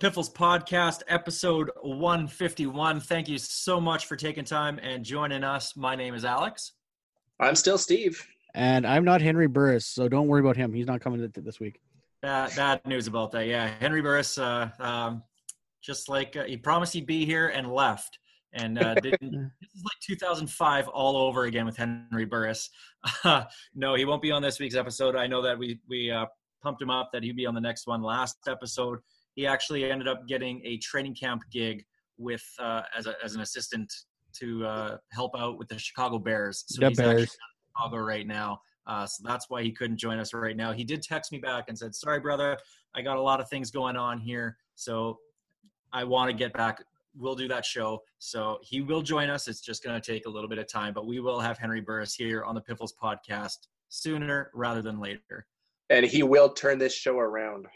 Piffles Podcast, episode 151. Thank you so much for taking time and joining us. My name is Alex. I'm still Steve. And I'm not Henry Burris, so don't worry about him. He's not coming this week. Bad, bad news about that. Yeah, Henry Burris, uh, um, just like uh, he promised he'd be here and left. And uh, didn't, this is like 2005 all over again with Henry Burris. no, he won't be on this week's episode. I know that we we uh, pumped him up that he'd be on the next one. Last episode, he actually ended up getting a training camp gig with uh, as a, as an assistant to uh, help out with the Chicago Bears. So The he's actually in Chicago right now. Uh, so that's why he couldn't join us right now. He did text me back and said, "Sorry, brother, I got a lot of things going on here, so I want to get back. We'll do that show." So he will join us. It's just going to take a little bit of time, but we will have Henry Burris here on the Piffles podcast sooner rather than later. And he will turn this show around.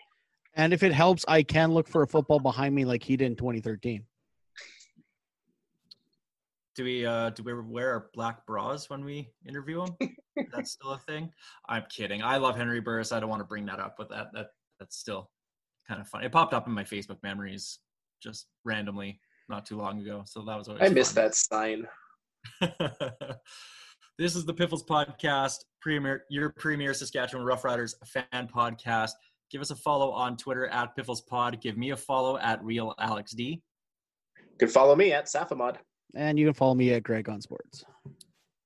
And if it helps, I can look for a football behind me like he did in 2013. Do we uh, do we wear our black bras when we interview him? that's still a thing. I'm kidding. I love Henry Burris. I don't want to bring that up, but that that that's still kind of fun. It popped up in my Facebook memories just randomly not too long ago. So that was always I missed that sign. this is the Piffles podcast, premier your premier Saskatchewan Roughriders fan podcast. Give us a follow on Twitter at Piffles Pod. Give me a follow at Real Alex D. You can follow me at Safamod. And you can follow me at Greg on Sports.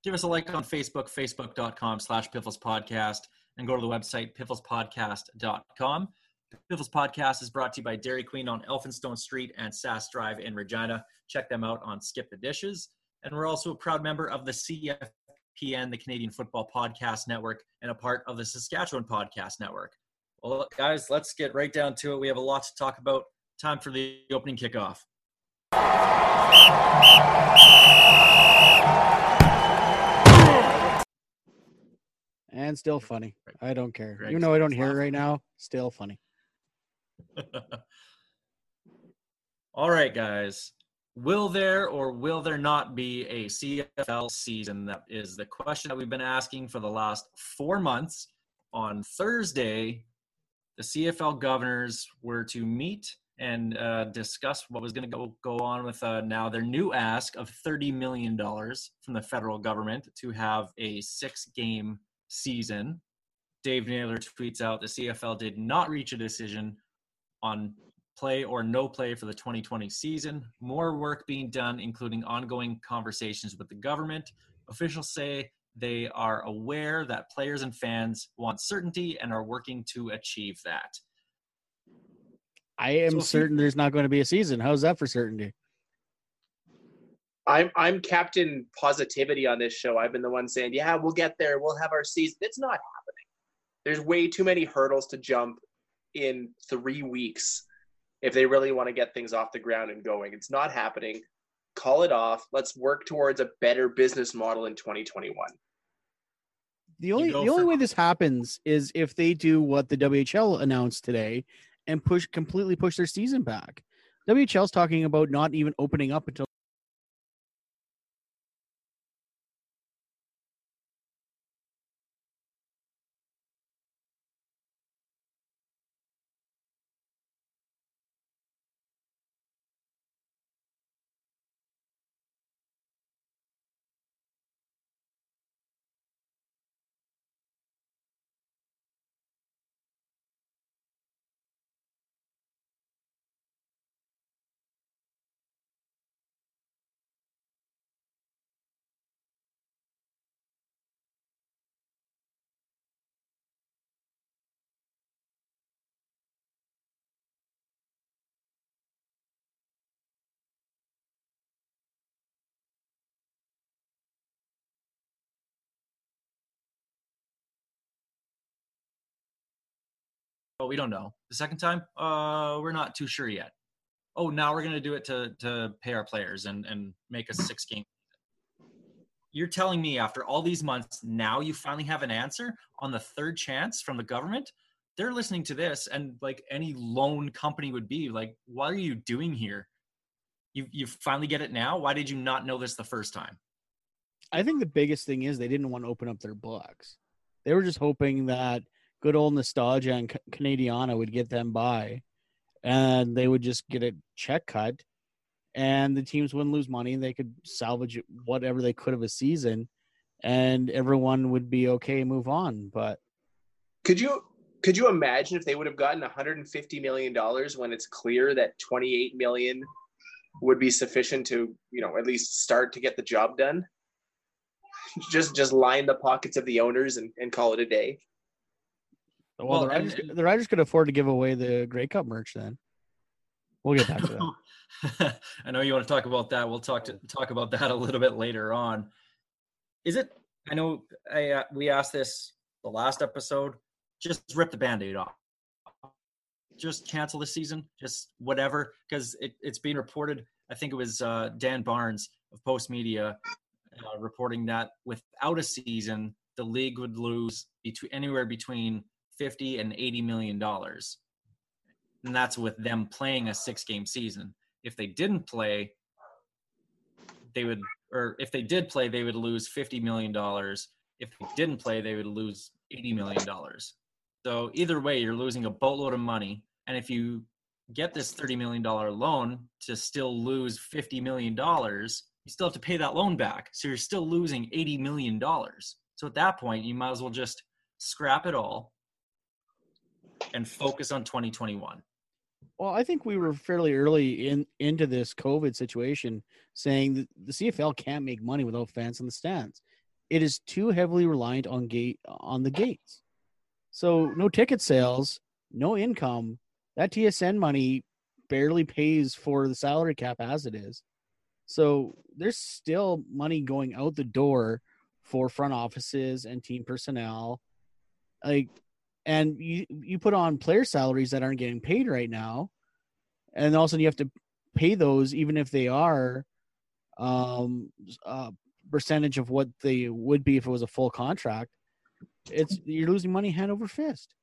Give us a like on Facebook, facebook.com slash Piffles Podcast, and go to the website, pifflespodcast.com. Piffles Podcast is brought to you by Dairy Queen on Elphinstone Street and Sask Drive in Regina. Check them out on Skip the Dishes. And we're also a proud member of the CFPN, the Canadian Football Podcast Network, and a part of the Saskatchewan Podcast Network. Well, guys, let's get right down to it. We have a lot to talk about. Time for the opening kickoff. And still funny. I don't care. Greg's Even though I don't hear it right now, still funny. All right, guys. Will there or will there not be a CFL season? That is the question that we've been asking for the last four months. On Thursday, the CFL governors were to meet and uh, discuss what was going to go go on with uh, now their new ask of thirty million dollars from the federal government to have a six-game season. Dave Naylor tweets out the CFL did not reach a decision on play or no play for the 2020 season. More work being done, including ongoing conversations with the government. Officials say they are aware that players and fans want certainty and are working to achieve that. I am So if you- certain there's not going to be a season. How's that for certainty? I'm I'm Captain Positivity on this show. I've been the one saying, "Yeah, we'll get there. We'll have our season." It's not happening. There's way too many hurdles to jump in three weeks if they really want to get things off the ground and going. It's not happening. Call it off. Let's work towards a better business model in 2021. The only the only for- way this happens is if they do what the WHL announced today and push completely push their season back. WHL's talking about not even opening up until oh, we don't know. The second time, uh, we're not too sure yet. Oh, now we're gonna do it to to pay our players and and make a six game. You're telling me after all these months, now you finally have an answer on the third chance from the government? They're listening to this, and like any loan company would be, like, what are you doing here? You you finally get it now. Why did you not know this the first time? I think the biggest thing is they didn't want to open up their books. They were just hoping that good old nostalgia and Ca- Canadiana would get them by, and they would just get a check cut, and the teams wouldn't lose money, they could salvage whatever they could of a season, and everyone would be okay, move on. But Could you could you imagine if they would have gotten 150 million dollars when it's clear that 28 million would be sufficient to you know at least start to get the job done? Just just line the pockets of the owners and, and call it a day. Well, Well, the and- Riders, the Riders could afford to give away the Grey Cup merch then. We'll get back to that. I know you want to talk about that. We'll talk to talk about that a little bit later on. Is it? I know I, uh, we asked this the last episode. Just rip the band-aid off. Just cancel the season. Just whatever, because it, it's being reported. I think it was uh, Dan Barnes of Post Media uh, reporting that without a season, the league would lose between anywhere between fifty and eighty million dollars and that's with them playing a six game season. If they didn't play, they would, or if they did play, they would lose $50 million. If they didn't play, they would lose $80 million. So either way, you're losing a boatload of money. And if you get this $30 million loan to still lose $50 million, you still have to pay that loan back. So you're still losing $80 million. So at that point, you might as well just scrap it all and focus on 2021. Well, I think we were fairly early in into this COVID situation, saying that the CFL can't make money without fans in the stands. It is too heavily reliant on gate on the gates. So no ticket sales, no income. That TSN money barely pays for the salary cap as it is. So there's still money going out the door for front offices and team personnel. Like and you you put on player salaries that aren't getting paid right now, and all of a sudden you have to pay those even if they are um a percentage of what they would be if it was a full contract. It's you're losing money hand over fist.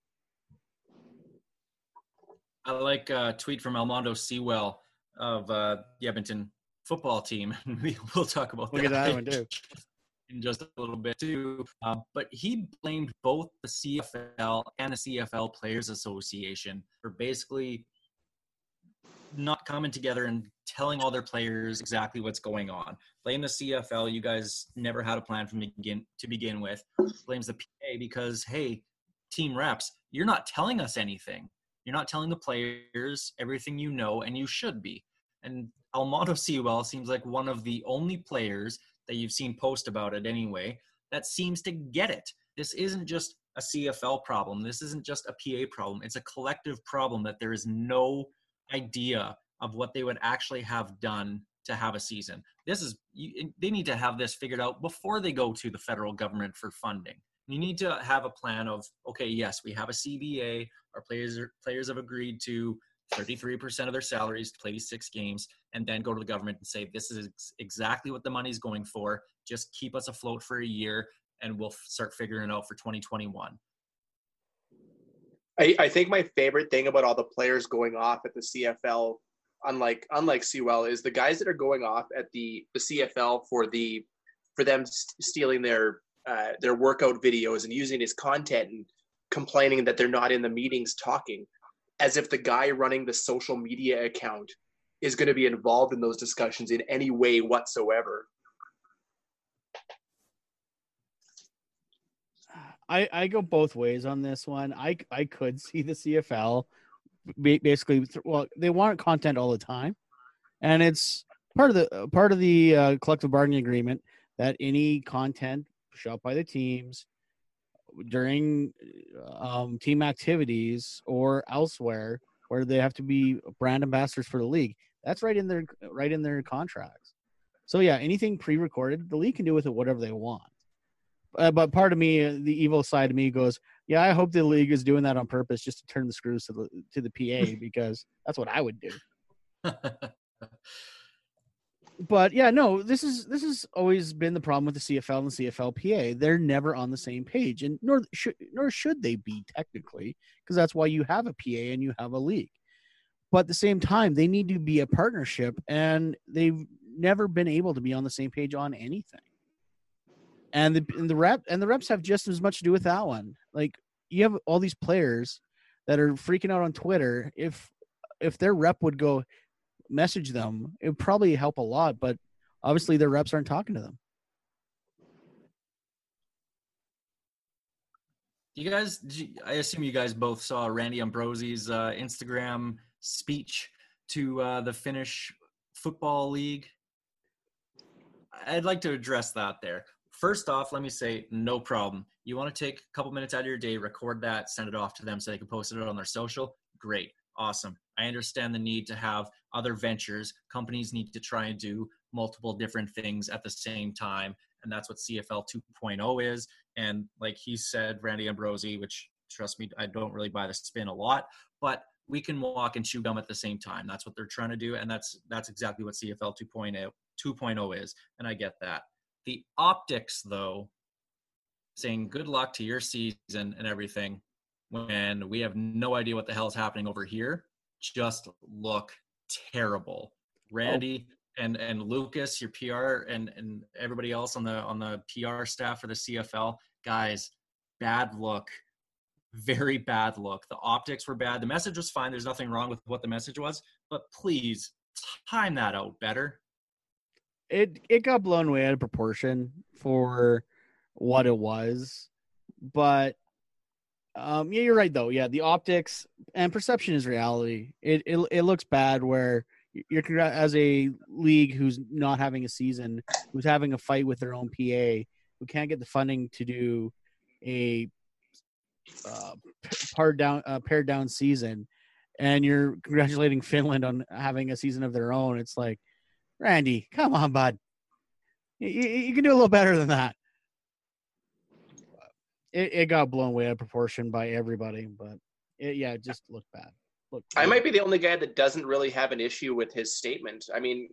I like a tweet from Almondo Sewell of uh, the Edmonton football team. We will talk about We'll get to that one, too. in just a little bit too. Uh, but he blamed both the CFL and the CFL Players Association for basically not coming together and telling all their players exactly what's going on. Blame the CFL. You guys never had a plan from begin to begin with. Blames the PA because hey, team reps, you're not telling us anything. You're not telling the players everything you know, and you should be. And Almondo Sewell seems like one of the only players that you've seen post about it anyway that seems to get it. This isn't just a CFL problem. This isn't just a PA problem. It's a collective problem that there is no idea of what they would actually have done to have a season. This is you, they need to have this figured out before they go to the federal government for funding. You need to have a plan of okay, yes, we have a CBA. Our players are, players have agreed to 33% of their salaries to play six games, and then go to the government and say this is ex- exactly what the money's going for. Just keep us afloat for a year, and we'll f- start figuring it out for 2021. I, I think my favorite thing about all the players going off at the CFL, unlike unlike Sewell, is the guys that are going off at the the CFL for the for them s- stealing their uh, their workout videos and using as content and complaining that they're not in the meetings talking, as if the guy running the social media account is going to be involved in those discussions in any way whatsoever. I I go both ways on this one. I I could see the CFL basically well they want content all the time, and it's part of the part of the uh, collective bargaining agreement that any content shot by the teams during um, team activities or elsewhere where they have to be brand ambassadors for the league. That's right in their right in their contracts. So yeah, anything pre-recorded, the league can do with it whatever they want. Uh, but part of me, uh, the evil side of me, goes, "Yeah, I hope the league is doing that on purpose, just to turn the screws to the to the PA because that's what I would do." But yeah, no, this is this has always been the problem with the CFL and the CFLPA. They're never on the same page, and nor should nor should they be technically, because that's why you have a PA and you have a league. But at the same time, they need to be a partnership, and they've never been able to be on the same page on anything. And the and the rep and the reps have just as much to do with that one. Like you have all these players that are freaking out on Twitter. If if their rep would go message them, it would probably help a lot. But obviously, their reps aren't talking to them. You guys, I assume you guys both saw Randy Ambrosie's uh, Instagram speech to uh, the Finnish Football League. I'd like to address that there. First off, let me say no problem. You want to take a couple minutes out of your day, record that, send it off to them so they can post it on their social. Great, awesome. I understand the need to have other ventures. Companies need to try and do multiple different things at the same time, and that's what CFL 2.0 is. And like he said, Randy Ambrosie, which trust me, I don't really buy the spin a lot, but we can walk and chew gum at the same time. That's what they're trying to do, and that's that's exactly what CFL 2.0 2.0 is, and I get that. The optics, though, saying good luck to your season and everything, when we have no idea what the hell is happening over here, just look terrible. Randy oh. and and Lucas, your PR and and everybody else on the on the PR staff for the CFL, guys, bad look. Very bad look. The optics were bad. The message was fine. There's nothing wrong with what the message was, but please time that out better. It it got blown way out of proportion for what it was, but um, yeah, you're right though. Yeah, the optics and perception is reality. It it, it looks bad where you're as a league who's not having a season, who's having a fight with their own PA, who can't get the funding to do a uh, pared down uh, pared down season, and you're congratulating Finland on having a season of their own. It's like, Randy, come on, bud, you, you can do a little better than that. It, it got blown way out of proportion by everybody, but it, yeah, it just looked bad. Looked I might be the only guy that doesn't really have an issue with his statement. I mean,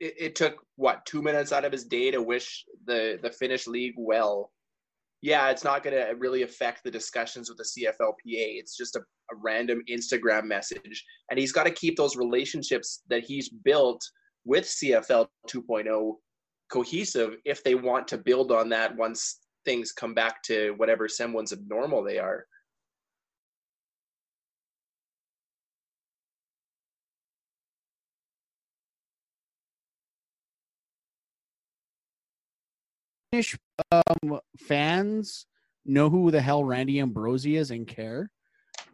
it, it took what two minutes out of his day to wish the the Finnish league well. Yeah, it's not going to really affect the discussions with the CFLPA. It's just a, a random Instagram message, and he's got to keep those relationships that he's built with CFL 2.0 cohesive if they want to build on that once things come back to whatever semblance of normal they are. Finnish um, fans know who the hell Randy Ambrosie is and care.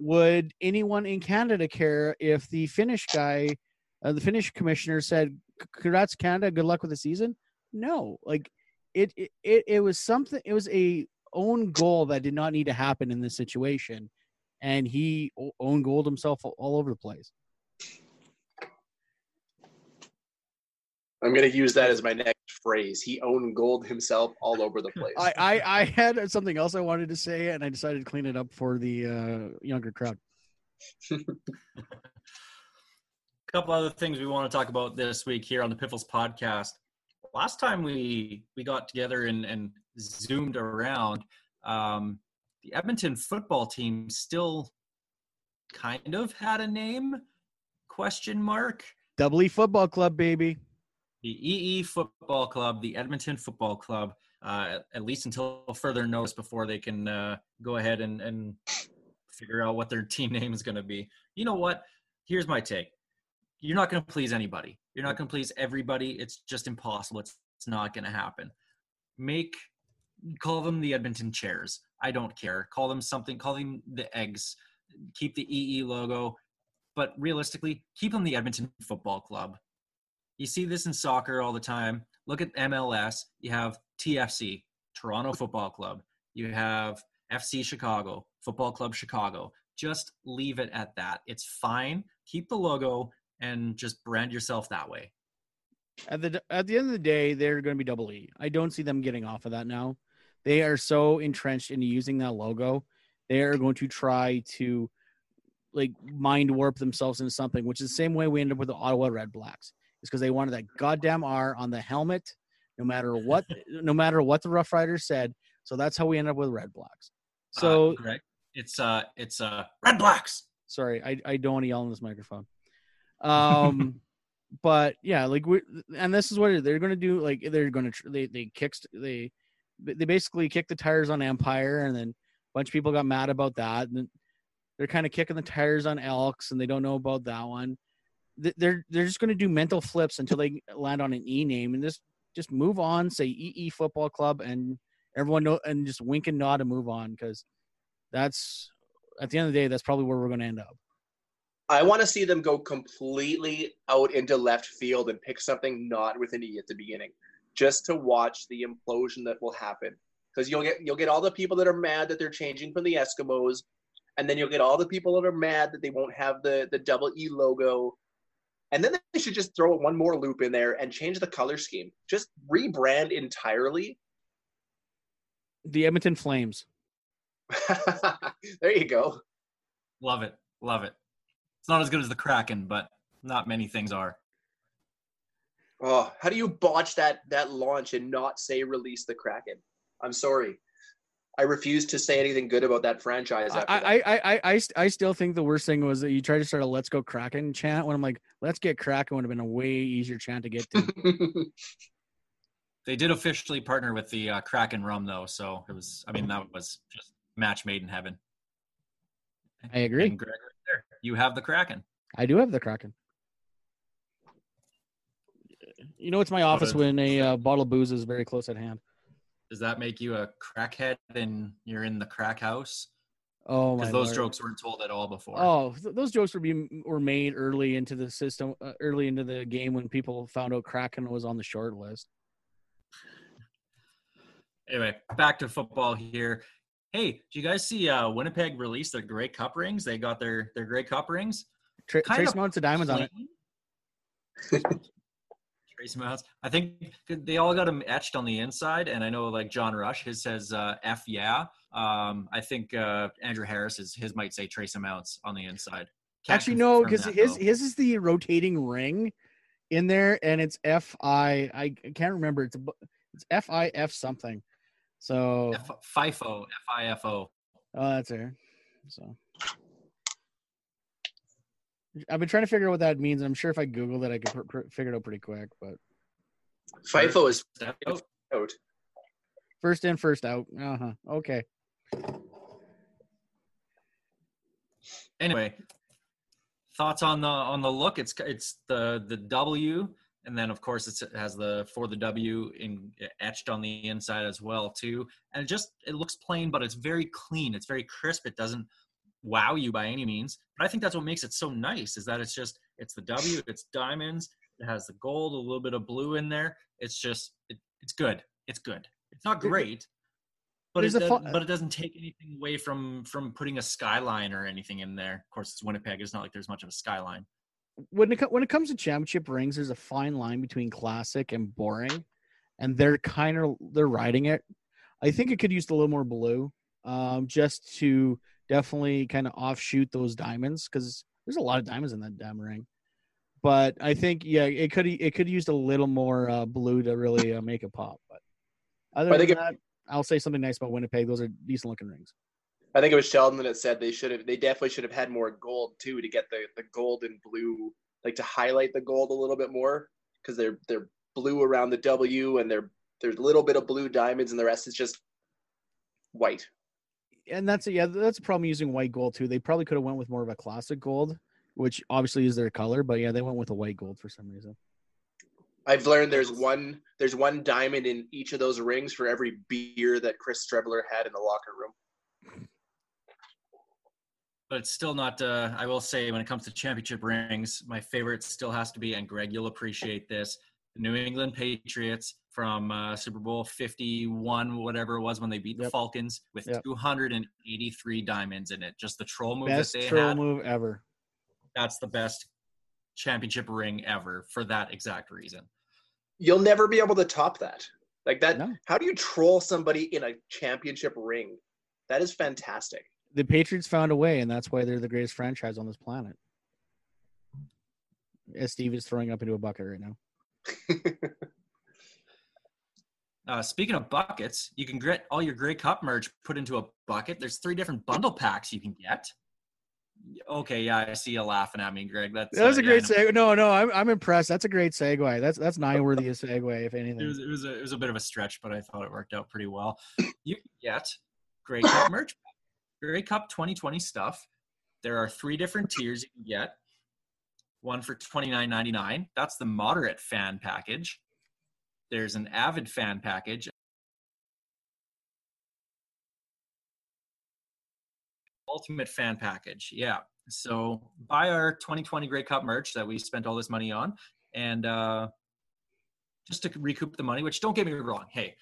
Would anyone in Canada care if the Finnish guy, uh, the Finnish commissioner said, "Congrats, Canada. Good luck with the season"? No, like it, it, it, it was something. It was a own goal that did not need to happen in this situation, and he o- own goaled himself all- all over the place. I'm going to use that as my next phrase. He owned gold himself all over the place. I, I, I had something else I wanted to say, and I decided to clean it up for the uh, younger crowd. A couple other things we want to talk about this week here on the Piffles podcast. Last time we we got together and, and zoomed around, um, the Edmonton football team still kind of had a name? Question mark. Double E Football Club, baby. The EE Football Club, the Edmonton Football Club, uh, at least until further notice before they can uh, go ahead and, and figure out what their team name is going to be. You know what? Here's my take. You're not going to please anybody. You're not going to please everybody. It's just impossible. It's, it's not going to happen. Make call them the Edmonton Chairs. I don't care. Call them something. Call them the Eggs. Keep the EE logo, but realistically, keep them the Edmonton Football Club. You see this in soccer all the time. Look at MLS. You have TFC, Toronto Football Club. You have FC Chicago, Football Club Chicago. Just leave it at that. It's fine. Keep the logo and just brand yourself that way. At the at the end of the day, they're going to be double E. I don't see them getting off of that now. they are so entrenched in using that logo, they are going to try to like mind warp themselves into something, which is the same way we end up with the Ottawa Red Blacks. It's because they wanted that goddamn R on the helmet, no matter what, no matter what the Rough Riders said. So that's how we end up with Red Blacks. So uh, Greg, it's uh, it's uh, Red Blacks. sorry, I, I don't want to yell in this microphone. Um, but yeah, like we and this is what they're going to do. Like they're going to they they kick they they basically kick the tires on Empire, and then a bunch of people got mad about that. And they're kind of kicking the tires on Elks, and they don't know about that one. They're they're just going to do mental flips until they land on an E name, and just just move on. Say EE Football Club, and everyone know and just wink and nod and move on because that's at the end of the day that's probably where we're going to end up. I want to see them go completely out into left field and pick something not with an E at the beginning, just to watch the implosion that will happen. Because you'll get you'll get all the people that are mad that they're changing from the Eskimos, and then you'll get all the people that are mad that they won't have the the double E logo, and then they should just throw one more loop in there and change the color scheme. Just rebrand entirely. The Edmonton Flames. there you go. Love it, love it. It's not as good as the Kraken, but not many things are. Oh, how do you botch that that launch and not say release the Kraken? I'm sorry. I refuse to say anything good about that franchise. After that. I, I, I, I, I still think the worst thing was that you tried to start a "Let's Go Kraken" chant. When I'm like, "Let's get Kraken" would have been a way easier chant to get to. They did officially partner with the uh, Kraken rum, though, so it was. I mean, that was just match made in heaven. I agree. And Greg, right there, you have the Kraken. I do have the Kraken. You know, it's my office But- when a uh, bottle of booze is very close at hand. Does that make you a crackhead and you're in the crack house? Oh my! Because those Lord. jokes weren't told at all before. Oh, th- those jokes were being were made early into the system, uh, early into the game when people found out Kraken was on the short list. Anyway, back to football here. Hey, did you guys see uh, Winnipeg release their Grey Cup rings? They got their their Grey Cup rings. Tra- Kind trace amounts of diamonds on it. Trace amounts. I think they all got them etched on the inside, and I know like John Rush, his says uh, "F yeah." Um, I think uh, Andrew Harris is his might say trace amounts on the inside. Can't Actually, no, because his though. his is the rotating ring in there, and it's F I. I can't remember. It's a, it's F I F something. So F- FIFO, F I F O. oh, that's there. So I've been trying to figure out what that means. I'm sure if I Google it, I could pr- pr- figure it out pretty quick. But FIFO is out. first in, first out. Uh huh. Okay. anyway thoughts on the on the look it's it's the the w and then of course it's, it has the for the w in etched on the inside as well too. And it just it looks plain but it's very clean. It's very crisp. It doesn't wow you by any means. But i think that's what makes it so nice is that it's just it's the w it's diamonds it has the gold a little bit of blue in there. It's just it, it's good. It's good. It's not great but it, a does, fu- but it doesn't take anything away from from putting a skyline or anything in there. Of course, it's Winnipeg. It's not like there's much of a skyline. When it when it comes to championship rings, there's a fine line between classic and boring, and they're kind of they're riding it. I think it could use a little more blue, um, just to definitely kind of offshoot those diamonds because there's a lot of diamonds in that damn ring. But I think yeah, it could it could use a little more uh, blue to really uh, make it pop. But other than that, I'll say something nice about Winnipeg. Those are decent looking rings. I think it was Sheldon that said they should have. They definitely should have had more gold too to get the the gold and blue, like to highlight the gold a little bit more because they're they're blue around the W and they're there's a little bit of blue diamonds and the rest is just white. and that's yeah that's a problem using white gold too they probably could have went with more of a classic gold which obviously is their color but yeah they went with a white gold for some reason I've learned there's one there's one diamond in each of those rings for every beer that Chris Streveler had in the locker room. But it's still not. Uh, I will say, when it comes to championship rings, my favorite still has to be, and Greg, you'll appreciate this: the New England Patriots from uh, Super Bowl Fifty-one, whatever it was, when they beat the Falcons with Yep. 283 diamonds in it. Just the troll move best that they troll had. move ever That's the best championship ring ever for that exact reason. You'll never be able to top that. Like that. No. How do you troll somebody in a championship ring? That is fantastic. The Patriots found a way, and that's why they're the greatest franchise on this planet. As Steve is throwing up into a bucket right now. Uh, speaking of buckets, you can get all your Grey Cup merch put into a bucket. There's three different bundle packs you can get. Okay, yeah, I see you laughing at me, Greg. That's That was uh, a great know. segue. No, no, I'm, I'm impressed. That's a great segue. That's that's nine worthy of segue, if It anything. was, it was a it was a bit of a stretch, but I thought it worked out pretty well. You can get Grey Cup merch, Grey Cup 2020 stuff. There are three different tiers you can get. One for $29.99. That's the moderate fan package. There's an avid fan package. Ultimate fan package. Yeah. So buy our 2020 Grey Cup merch that we spent all this money on. And uh, just to recoup the money, which don't get me wrong. Hey,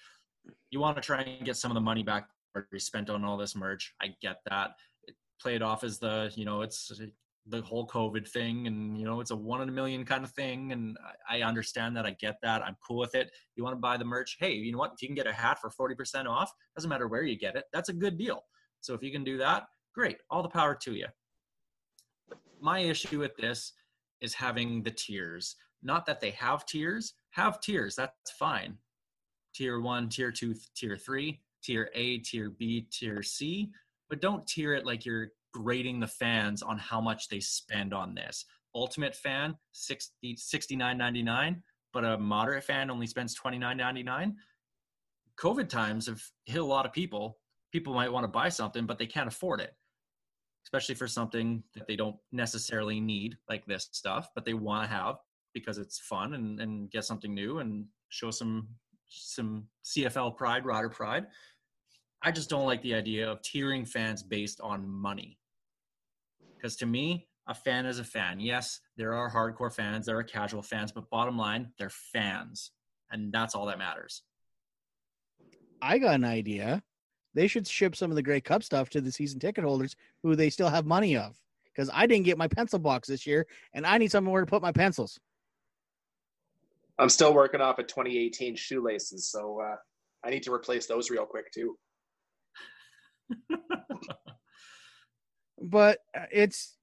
you want to try and get some of the money back we spent on all this merch. I get that. It, play it off as the, you know, it's the whole COVID thing and, you know, it's a one in a million kind of thing. And I I understand that. I get that. I'm cool with it. You want to buy the merch? Hey, you know what? If you can get a hat for 40% off, doesn't matter where you get it. That's a good deal. So if you can do that, great. All the power to you. My issue with this is having the tiers. Not that they have tiers, have tiers. That's fine. Tier one, tier two, tier three, tier A, tier B, tier C, but don't tier it like you're grading the fans on how much they spend on this. Ultimate fan, 60, 69.99, but a moderate fan only spends 29.99. COVID times have hit a lot of people. People might want to buy something, but they can't afford it especially for something that they don't necessarily need, like this stuff, but they want to have because it's fun and, and get something new and show some some CFL pride, rider pride. I just don't like the idea of tiering fans based on money. Because to me, a fan is a fan. Yes, there are hardcore fans, there are casual fans, but bottom line, they're fans. And that's all that matters. I got an idea. They should ship some of the Grey Cup stuff to the season ticket holders who they still have money of. Because I didn't get my pencil box this year, and I need somewhere to put my pencils. I'm still working off of 2018 shoelaces, so uh, I need to replace those real quick too. But uh, it's,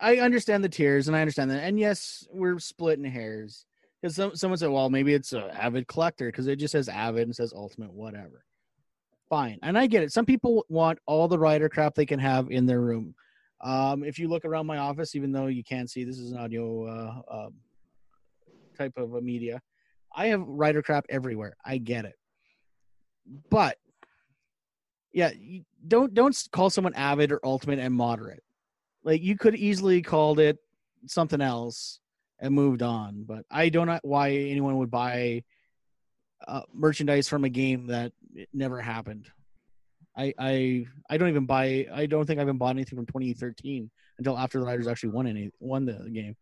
I understand the tears and I understand that. And yes, we're splitting hairs. Because some, someone said, well, maybe it's a avid collector because it just says avid and says ultimate, whatever. Fine. And I get it. Some people want all the rider crap they can have in their room. Um, if you look around my office, even though you can't see, this is an audio uh, um type of a media. I have rider crap everywhere. I get it. But yeah, don't don't call someone avid or ultimate and moderate. Like you could easily called it something else and moved on. But I don't know why anyone would buy uh, merchandise from a game that never happened. I I I don't even buy. I don't think I haven't bought anything from 2013 until after the Riders actually won any won the game.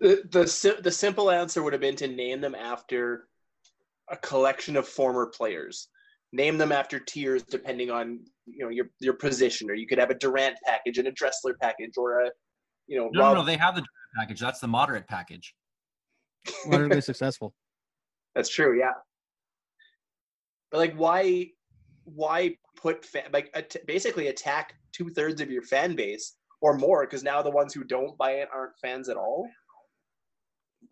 The the the simple answer would have been to name them after a collection of former players. Name them after tiers depending on you know your your position, or you could have a Durant package and a Dressler package, or a you know No, Rob- no, no, they have the Durant package. That's the moderate package. Moderately successful. That's true, yeah. But like, why, why put fa- like at- basically attack two thirds of your fan base or more? Because now the ones who don't buy it aren't fans at all.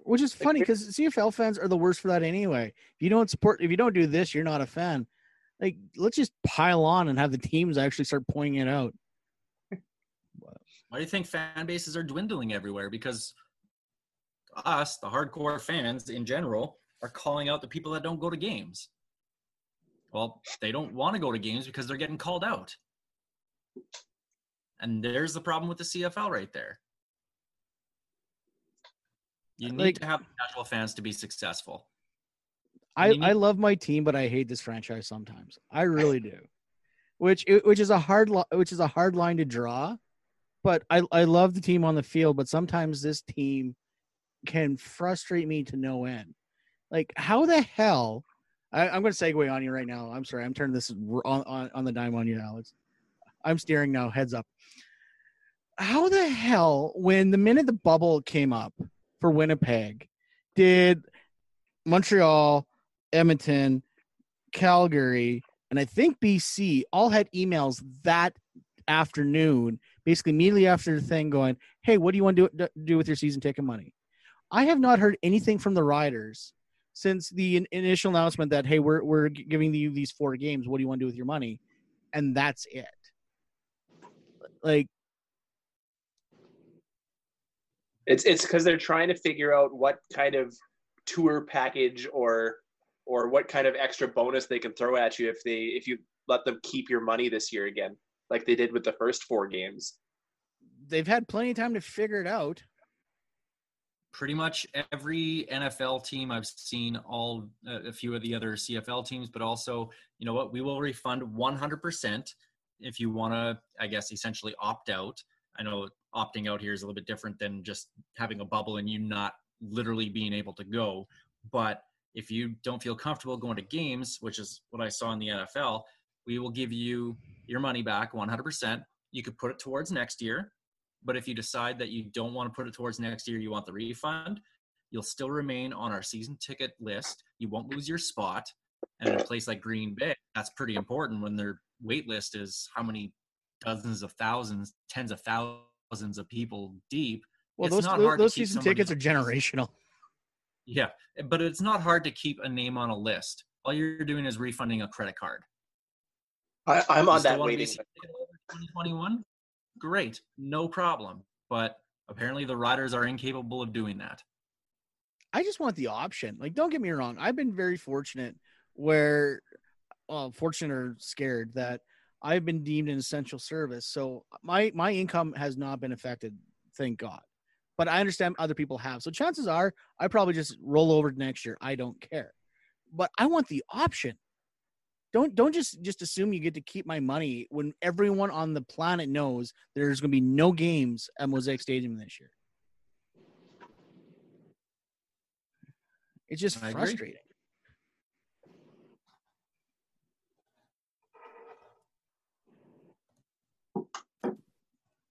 Which is funny because CFL fans are the worst for that anyway. If you don't support, if you don't do this, you're not a fan. Like, let's just pile on and have the teams actually start pointing it out. Why do you think fan bases are dwindling everywhere? Because us, the hardcore fans in general, are calling out the people that don't go to games. Well, they don't want to go to games because they're getting called out. And there's the problem with the CFL right there. You need Like- to have casual fans to be successful. I, I love my team, but I hate this franchise sometimes. I really do. Which which is a hard li- which is a hard line to draw. But I I love the team on the field, but sometimes this team can frustrate me to no end. Like how the hell? I, I'm going to segue on you right now. I'm sorry. I'm turning this on, on on the dime on you, Alex. I'm steering now. Heads up. How the hell, when the minute the bubble came up for Winnipeg, did Montreal, Edmonton, Calgary, and I think BC all had emails that afternoon, basically immediately after the thing, going, "Hey, what do you want to do, do with your season ticket money?" I have not heard anything from the riders since the in- initial announcement that, "Hey, we're we're giving you these four games. What do you want to do with your money?" And that's it. Like, It's it's because they're trying to figure out what kind of tour package or or what kind of extra bonus they can throw at you if they if you let them keep your money this year again, like they did with the first four games. they've had plenty of time to figure it out. pretty much every NFL team I've seen, all uh, a few of the other CFL teams, but also, you know what, we will refund 100% if you want to, I guess, essentially opt out. I know opting out here is a little bit different than just having a bubble and you not literally being able to go. But if you don't feel comfortable going to games, which is what I saw in the NFL, we will give you your money back 100%. You could put it towards next year. But if you decide that you don't want to put it towards next year, you want the refund, you'll still remain on our season ticket list. You won't lose your spot. And in a place like Green Bay, that's pretty important when their wait list is how many dozens of thousands, tens of thousands of people deep. Well, It's those not hard those keep season tickets are generational. Yeah, but it's not hard to keep a name on a list. All you're doing is refunding a credit card. I, I'm on that wanna waiting. season ticket holder 2021? Great, no problem. But apparently the riders are incapable of doing that. I just want the option. Like, don't get me wrong. I've been very fortunate where, well, fortunate or scared that I've been deemed an essential service. So my my income has not been affected, thank God. But I understand other people have. So chances are I probably just roll over next year. I don't care. But I want the option. Don't don't just just assume you get to keep my money when everyone on the planet knows there's going to be no games at Mosaic Stadium this year. It's just I agree.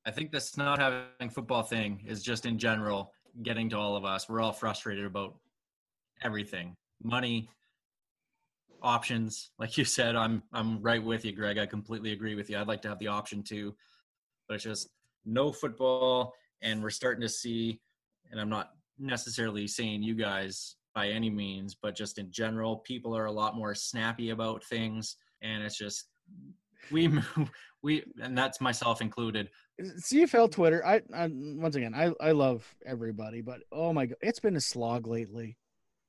I think this not having football thing is just in general getting to all of us. We're all frustrated about everything. Money, options. Like you said, I'm I'm right with you, Greg. I completely agree with you. I'd like to have the option too. But it's just no football and we're starting to see and I'm not necessarily saying you guys by any means, but just in general, people are a lot more snappy about things and it's just we we and that's myself included CFL Twitter. I, I once again, I I love everybody, but oh my god, it's been a slog lately.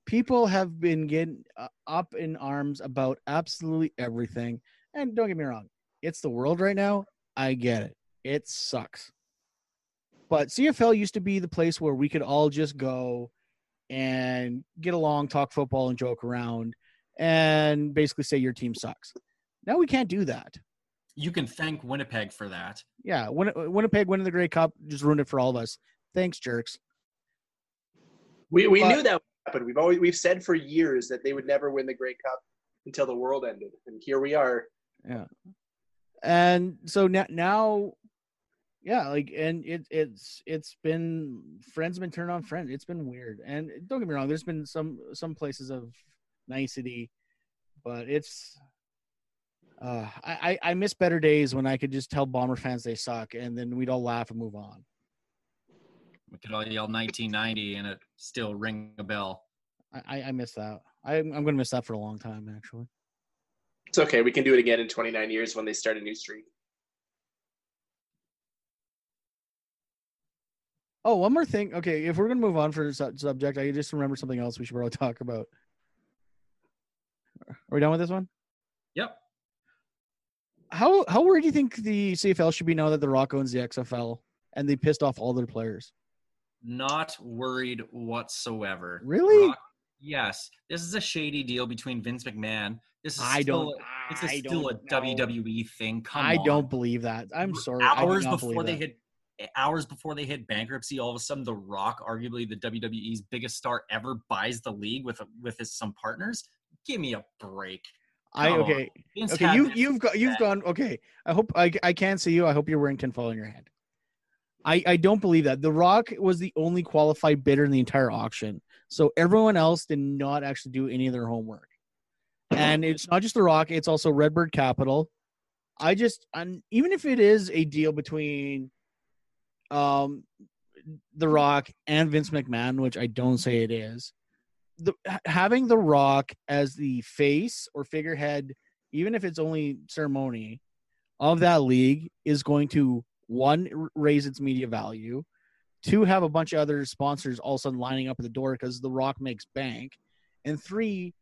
People have been getting uh, up in arms about absolutely everything, and don't get me wrong, it's the world right now. I get it. It sucks, but CFL used to be the place where we could all just go and get along, talk football, and joke around, and basically say your team sucks. Now we can't do that. You can thank Winnipeg for that. Yeah, Win- Winnipeg winning the Grey Cup just ruined it for all of us. Thanks, jerks. We we But- knew that would happen. We've always we've said for years that they would never win the Grey Cup until the world ended, and here we are. Yeah, and so now, now, yeah, like, and it it's it's been friends been turned on friends. It's been weird, and don't get me wrong. There's been some some places of nicety, but it's. Uh, I, I I miss better days when I could just tell Bomber fans they suck, and then we'd all laugh and move on. We could all yell 1990 and it still ring a bell. I I, I miss that. I'm I'm gonna miss that for a long time, actually. It's okay. We can do it again in 29 years when they start a new streak. Oh, one more thing. Okay, if we're gonna move on for the su- subject, I just remember something else we should probably talk about. Are we done with this one? Yep. How how worried do you think the CFL should be now that the Rock owns the XFL and they pissed off all their players? Not worried whatsoever. Really? Rock- yes. This is a shady deal between Vince McMahon. This is I still, don't. It's a I still a know. WWE thing. Come I on. don't believe that. I'm sorry. Hours before they that. hit hours before they hit bankruptcy, all of a sudden The Rock, arguably the WWE's biggest star ever, buys the league with with his some partners. Give me a break. I Come okay. Okay, you you've got you've gone okay. I hope I I can't see you. I hope you're wearing tinfoil in your hand. I I don't believe that. The Rock was the only qualified bidder in the entire auction. So everyone else did not actually do any of their homework. and it's not just The Rock; it's also Redbird Capital. I just, and even if it is a deal between, um, The Rock and Vince McMahon, which I don't say it is, the having The Rock as the face or figurehead, even if it's only ceremony of that league, is going to one raise its media value, two have a bunch of other sponsors all of a sudden lining up at the door because The Rock makes bank, and three,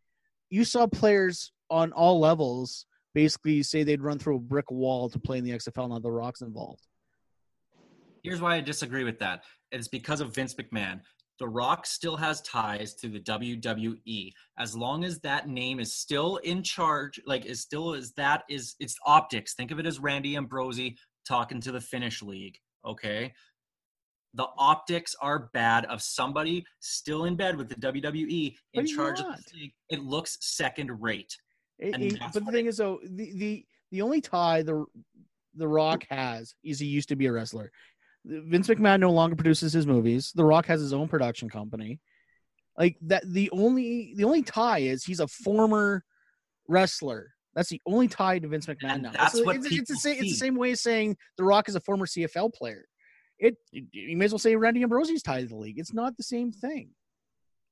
you saw players on all levels basically say they'd run through a brick wall to play in the XFL. Now The Rock's involved. Here's why I disagree with that. It's because of Vince McMahon. The Rock still has ties to the WWE. As long as that name is still in charge, like is still as that is it's optics. Think of it as Randy Ambrosie talking to the Finnish league. Okay. The optics are bad of somebody still in bed with the WWE in charge of the league. It looks second rate. It- it- but the thing is, though, the, the the only tie the the Rock has is he used to be a wrestler. Vince McMahon no longer produces his movies. The Rock has his own production company. Like that, the only the only tie is he's a former wrestler. That's the only tie to Vince McMahon And now. that's it's, what it's, it's the same. It's the same way as saying The Rock is a former CFL player. It you may as well say Randy Ambrosie's tied to the league. It's not the same thing.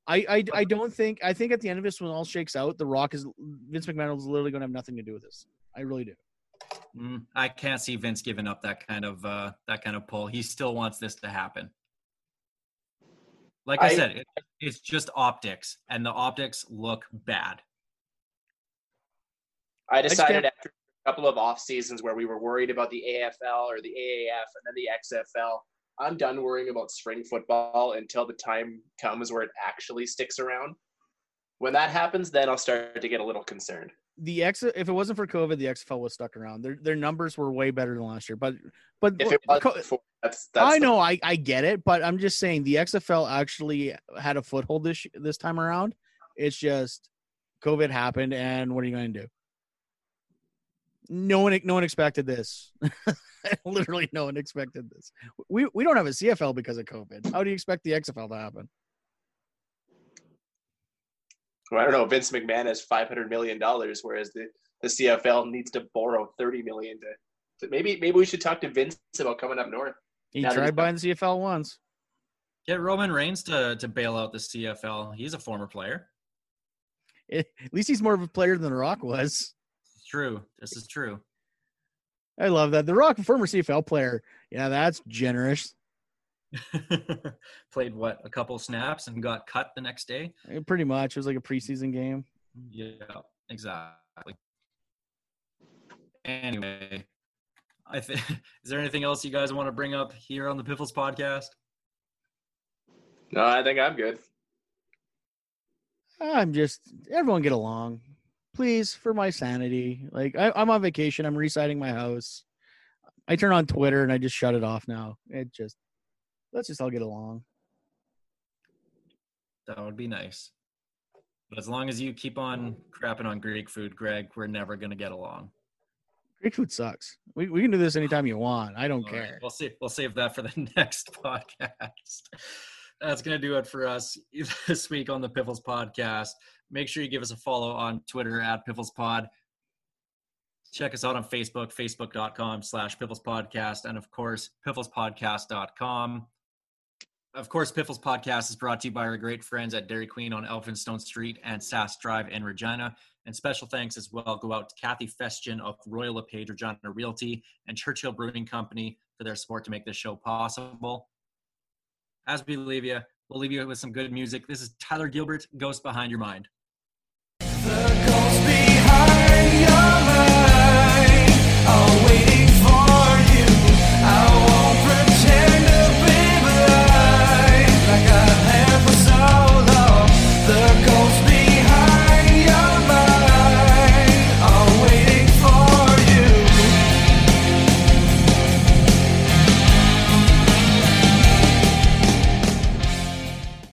I, I, I don't think I think at the end of this when all shakes out, The Rock is Vince McMahon is literally going to have nothing to do with this. I really do. Mm, I can't see Vince giving up that kind of uh, that kind of pull. He still wants this to happen. Like I, I- said, it, it's just optics, and the optics look bad. I decided can't- after a couple of off seasons where we were worried about the AFL or the AAF and then the XFL, I'm done worrying about spring football until the time comes where it actually sticks around. When that happens, then I'll start to get a little concerned. The X if it wasn't for COVID, the XFL was stuck around. Their their numbers were way better than last year. But but If it was co- before, that's that's I the- know I, I get it, but I'm just saying the XFL actually had a foothold this this time around. It's just COVID happened, and what are you going to do? No one no one expected this. Literally, no one expected this. We we don't have a CFL because of COVID. How do you expect the XFL to happen? I don't know. Vince McMahon has five hundred million dollars, whereas the, the CFL needs to borrow thirty million to, to. Maybe maybe we should talk to Vince about coming up north. He Now tried buying the CFL once. Get Roman Reigns to to bail out the CFL. He's a former player. At least he's more of a player than The Rock was. It's true. This is true. I love that. The Rock, former CFL player. Yeah, that's generous. Played what a couple snaps and got cut the next day. Pretty much. It was like a preseason game. Yeah, exactly. Anyway, I think is there anything else you guys want to bring up here on the Piffles podcast? No, I think I'm good. I'm just everyone get along, please, for my sanity. Like I, I'm on vacation. I'm reciting my house. I turn on Twitter and I just shut it off now. It just let's just all get along. That would be nice. But as long as you keep on crapping on Greek food, Greg, we're never gonna get along. Greek food sucks. We we can do this anytime you want. I don't All right, care. We'll see. We'll save that for the next podcast. That's gonna do it for us this week on the Piffles podcast. Make sure you give us a follow on Twitter at Piffles Pod. Check us out on Facebook, facebook.com slash Piffles Podcast, and of course, pifflespodcast.com. Of course, Piffles Podcast is brought to you by our great friends at Dairy Queen on Elphinstone Street and Sask Drive in Regina. And special thanks as well go out to Kathy Festian of Royal LePage Regina Realty and Churchill Brewing Company for their support to make this show possible. As we leave you, we'll leave you with some good music. This is Tyler Gilbert, Ghost Behind Your Mind. The ghost behind your mind. Oh,